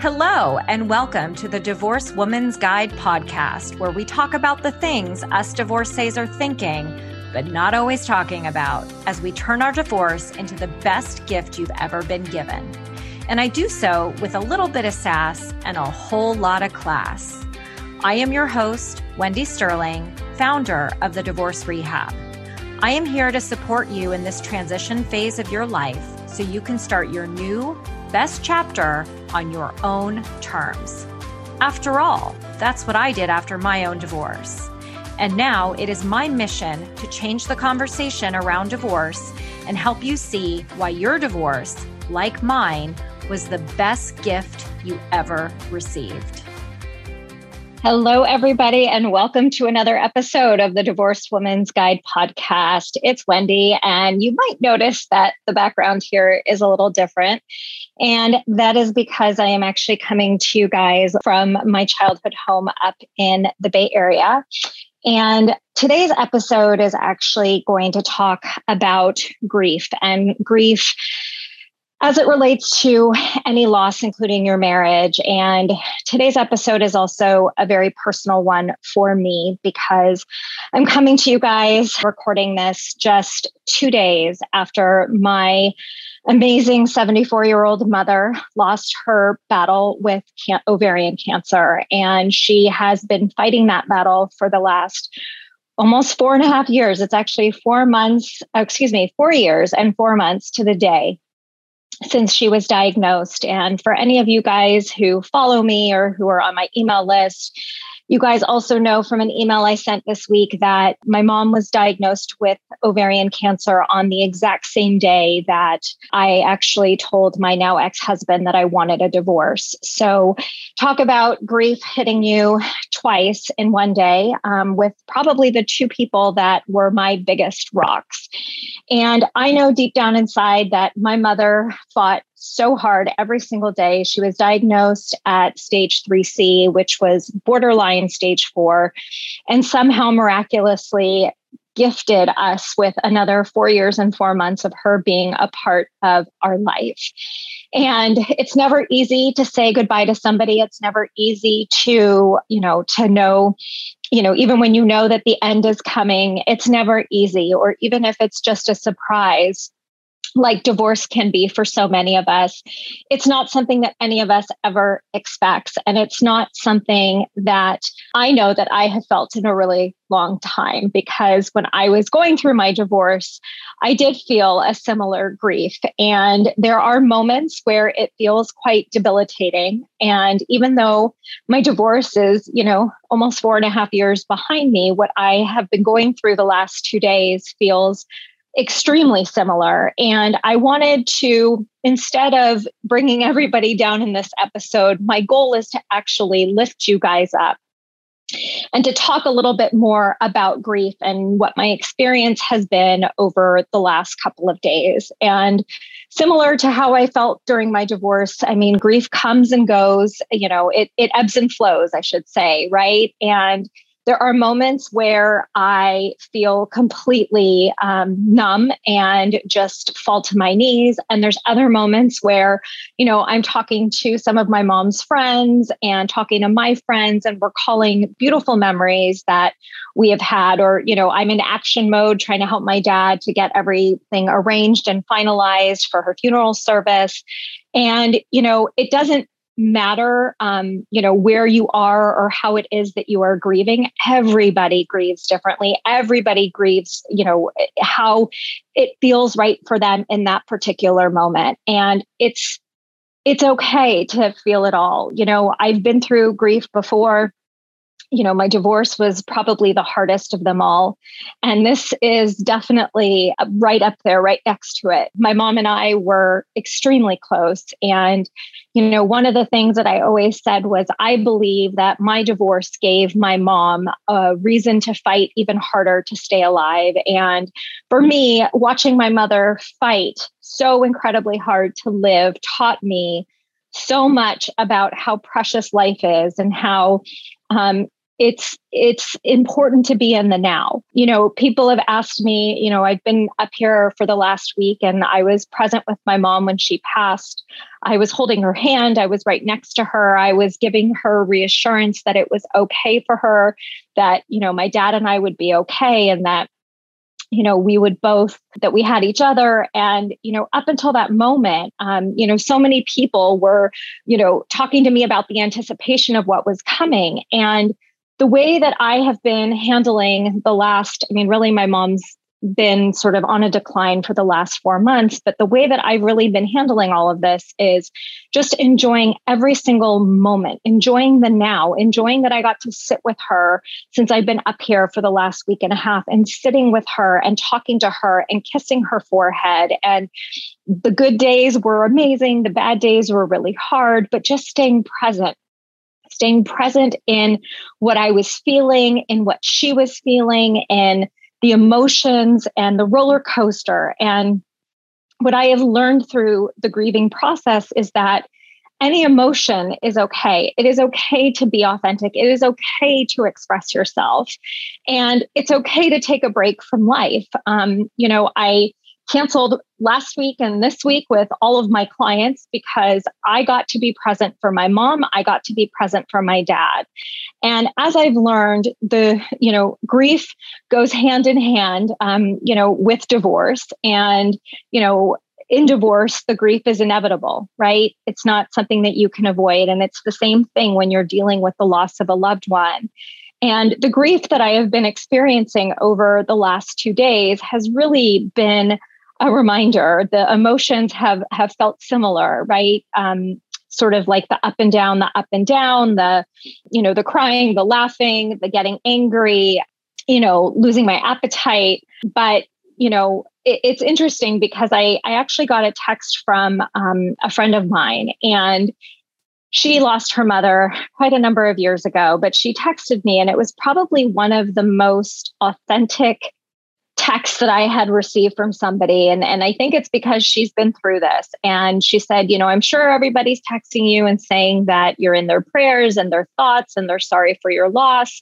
Hello, and welcome to the Divorce Woman's Guide podcast, where we talk about the things us divorcees are thinking, but not always talking about, as we turn our divorce into the best gift you've ever been given. And I do so with a little bit of sass and a whole lot of class. I am your host, Wendy Sterling, founder of the Divorce Rehab. I am here to support you in this transition phase of your life so you can start your new best chapter on your own terms. After all, that's what I did after my own divorce. And now it is my mission to change the conversation around divorce and help you see why your divorce, like mine, was the best gift you ever received. Hello, everybody, and welcome to another episode of the Divorced Woman's Guide podcast. It's Wendy, and you might notice that the background here is a little different. And that is because I am actually coming to you guys from my childhood home up in the Bay Area. And today's episode is actually going to talk about grief and grief as it relates to any loss, including your marriage. And today's episode is also a very personal one for me because I'm coming to you guys recording this just two days after my amazing 74 year old mother lost her battle with can- ovarian cancer. And she has been fighting that battle for the last almost four and a half years. It's actually four months, excuse me, four years and four months to the day since she was diagnosed. And for any of you guys who follow me or who are on my email list, you guys also know from an email I sent this week that my mom was diagnosed with ovarian cancer on the exact same day that I actually told my now ex husband that I wanted a divorce. So, talk about grief hitting you twice in one day um, with probably the two people that were my biggest rocks. And I know deep down inside that my mother fought so hard every single day. She was diagnosed at stage 3C, which was borderline stage four, and somehow miraculously gifted us with another four years and four months of her being a part of our life. And it's never easy to say goodbye to somebody. It's never easy to, you know, to know you know, even when you know that the end is coming, it's never easy, or even if it's just a surprise, like divorce can be for so many of us, it's not something that any of us ever expects. And it's not something that I know that I have felt in a really long time because when I was going through my divorce, I did feel a similar grief. And there are moments where it feels quite debilitating. And even though my divorce is, you know, almost four and a half years behind me, what I have been going through the last two days feels extremely similar. And I wanted to, instead of bringing everybody down in this episode, my goal is to actually lift you guys up and to talk a little bit more about grief and what my experience has been over the last couple of days. And similar to how I felt during my divorce, I mean, grief comes and goes, you know, it, it ebbs and flows, I should say, right? And there are moments where I feel completely um, numb and just fall to my knees. And there's other moments where, you know, I'm talking to some of my mom's friends and talking to my friends and recalling beautiful memories that we have had. Or, you know, I'm in action mode trying to help my dad to get everything arranged and finalized for her funeral service. And, you know, it doesn't matter um, you know where you are or how it is that you are grieving. Everybody grieves differently. Everybody grieves you know how it feels right for them in that particular moment. And it's it's okay to feel it all. You know i've been through grief before you know, my divorce was probably the hardest of them all. And this is definitely right up there, right next to it. My mom and I were extremely close. And, you know, one of the things that I always said was I believe that my divorce gave my mom a reason to fight even harder to stay alive. And for me, watching my mother fight so incredibly hard to live taught me so much about how precious life is and how um, it's it's important to be in the now. You know people have asked me you know i've been up here for the last week and i was present with my mom when she passed. I was holding her hand. I was right next to her. I was giving her reassurance that it was okay for her that you know my dad and i would be okay and that you know we would both that we had each other. And you know up until that moment um, you know so many people were you know talking to me about the anticipation of what was coming. And the way that i have been handling the last i mean really my mom's been sort of on a decline for the last four months. But the way that I've really been handling all of this is just enjoying every single moment, enjoying the now, enjoying that I got to sit with her since I've been up here for the last week and a half and sitting with her and talking to her and kissing her forehead. And the good days were amazing, the bad days were really hard, but just staying present staying present in what I was feeling, in what she was feeling, and the emotions and the roller coaster. And what I have learned through the grieving process is that any emotion is okay. It is okay to be authentic. It is okay to express yourself. And it's okay to take a break from life. Um, you know, I canceled last week and this week with all of my clients because I got to be present for my mom. I got to be present for my dad. And as I've learned, the, you know, grief goes hand in hand, um, you know, with divorce. And, you know, in divorce, the grief is inevitable, right? It's not something that you can avoid. And it's the same thing when you're dealing with the loss of a loved one. And the grief that I have been experiencing over the last two days has really been a reminder. The emotions have have felt similar, right? Um, sort of like the up and down, the up and down, the you know, the crying, the laughing, the getting angry, you know, losing my appetite. But you know, it, it's interesting because I I actually got a text from um, a friend of mine and she lost her mother quite a number of years ago, but she texted me, and it was probably one of the most authentic text that I had received from somebody. And, and I think it's because she's been through this. And she said, You know, I'm sure everybody's texting you and saying that you're in their prayers and their thoughts and they're sorry for your loss.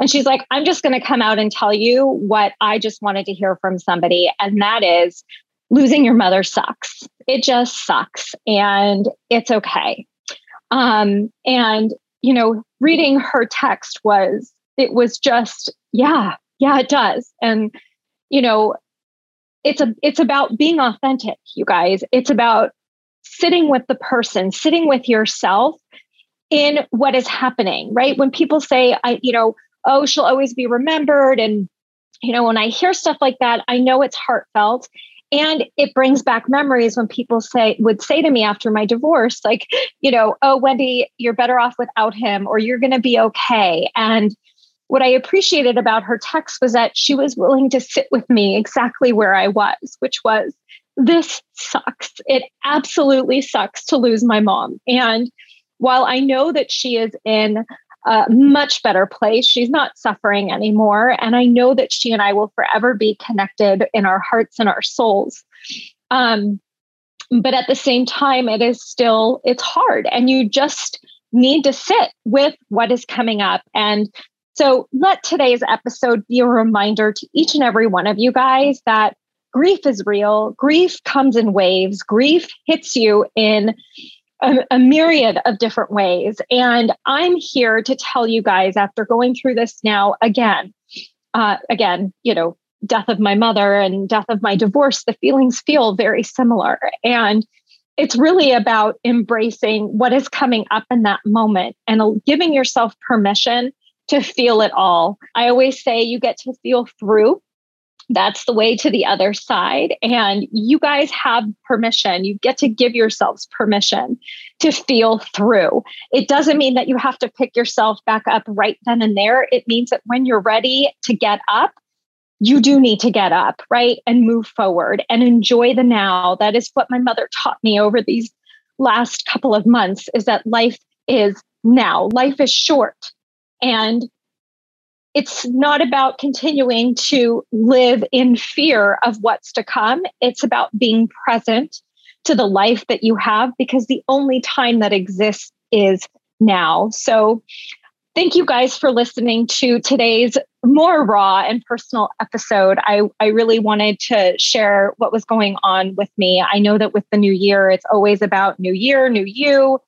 And she's like, I'm just going to come out and tell you what I just wanted to hear from somebody. And that is losing your mother sucks. It just sucks. And it's okay. Um, and, you know, reading her text was, it was just, yeah, yeah, it does. And you know, it's a it's about being authentic, you guys. It's about sitting with the person, sitting with yourself in what is happening, right? When people say, I, you know, oh, she'll always be remembered. And, you know, when I hear stuff like that, I know it's heartfelt. And it brings back memories when people say, would say to me after my divorce, like, you know, oh, Wendy, you're better off without him, or you're going to be okay. And, what I appreciated about her text was that she was willing to sit with me exactly where I was, which was this sucks. It absolutely sucks to lose my mom. And while I know that she is in a much better place, she's not suffering anymore. And I know that she and I will forever be connected in our hearts and our souls. Um, but at the same time, it is still, it's hard. And you just need to sit with what is coming up and so let today's episode be a reminder to each and every one of you guys that grief is real. Grief comes in waves. Grief hits you in a, a, myriad of different ways. And I'm here to tell you guys after going through this now again, uh, again, you know, death of my mother and death of my divorce, the feelings feel very similar. And it's really about embracing what is coming up in that moment and giving yourself permission to feel it all. I always say you get to feel through. That's the way to the other side. And you guys have permission. You get to give yourselves permission to feel through. It doesn't mean that you have to pick yourself back up right then and there. It means that when you're ready to get up, you do need to get up, right? And move forward and enjoy the now. That is what my mother taught me over these last couple of months is that life is now. Life is short. And it's not about continuing to live in fear of what's to come. It's about being present to the life that you have because the only time that exists is now. So thank you guys for listening to today's more raw and personal episode. I, I really wanted to share what was going on with me. I know that with the new year, it's always about new year, new you.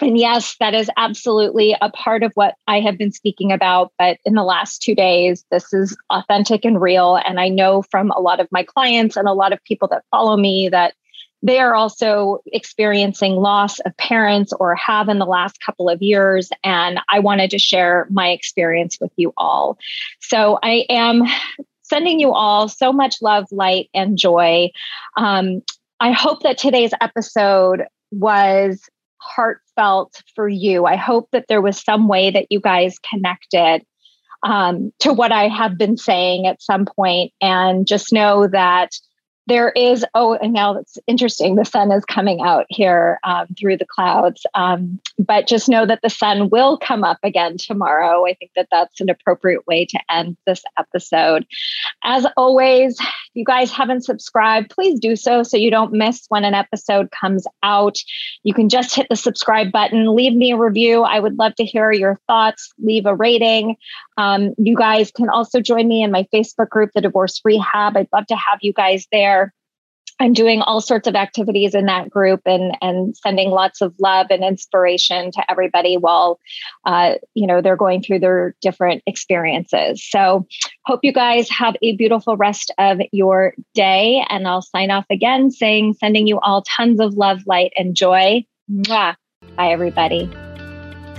And yes, that is absolutely a part of what I have been speaking about. But in the last two days, this is authentic and real. And I know from a lot of my clients and a lot of people that follow me that they are also experiencing loss of parents or have in the last couple of years. And I wanted to share my experience with you all. So I am sending you all so much love, light, and joy. Um, I hope that today's episode was heartfelt for you. I hope that there was some way that you guys connected um, to what I have been saying at some point, and just know that there is oh and now it's interesting. The sun is coming out here um, through the clouds. Um, but just know that the sun will come up again tomorrow. I think that that's an appropriate way to end this episode. As always if you guys haven't subscribed please do so so you don't miss when an episode comes out. You can just hit the subscribe button leave me a review. I would love to hear your thoughts. Leave a rating. Um, you guys can also join me in my facebook group the divorce rehab. I'd love to have you guys there I'm doing all sorts of activities in that group and and sending lots of love and inspiration to everybody while uh, you know they're going through their different experiences. So hope you guys have a beautiful rest of your day, and I'll sign off again saying sending you all tons of love, light, and joy. Mwah. Bye, everybody.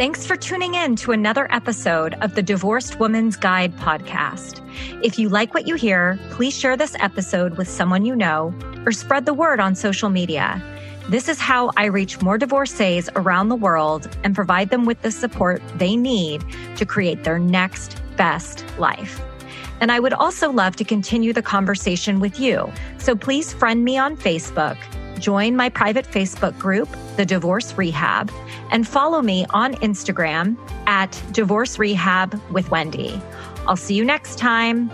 Thanks for tuning in to another episode of the Divorced Woman's Guide podcast. If you like what you hear, please share this episode with someone you know or spread the word on social media. This is how I reach more divorcees around the world and provide them with the support they need to create their next best life. And I would also love to continue the conversation with you. So please friend me on Facebook, join my private Facebook group, The Divorce Rehab, and follow me on Instagram at Divorce Rehab with Wendy. I'll see you next time.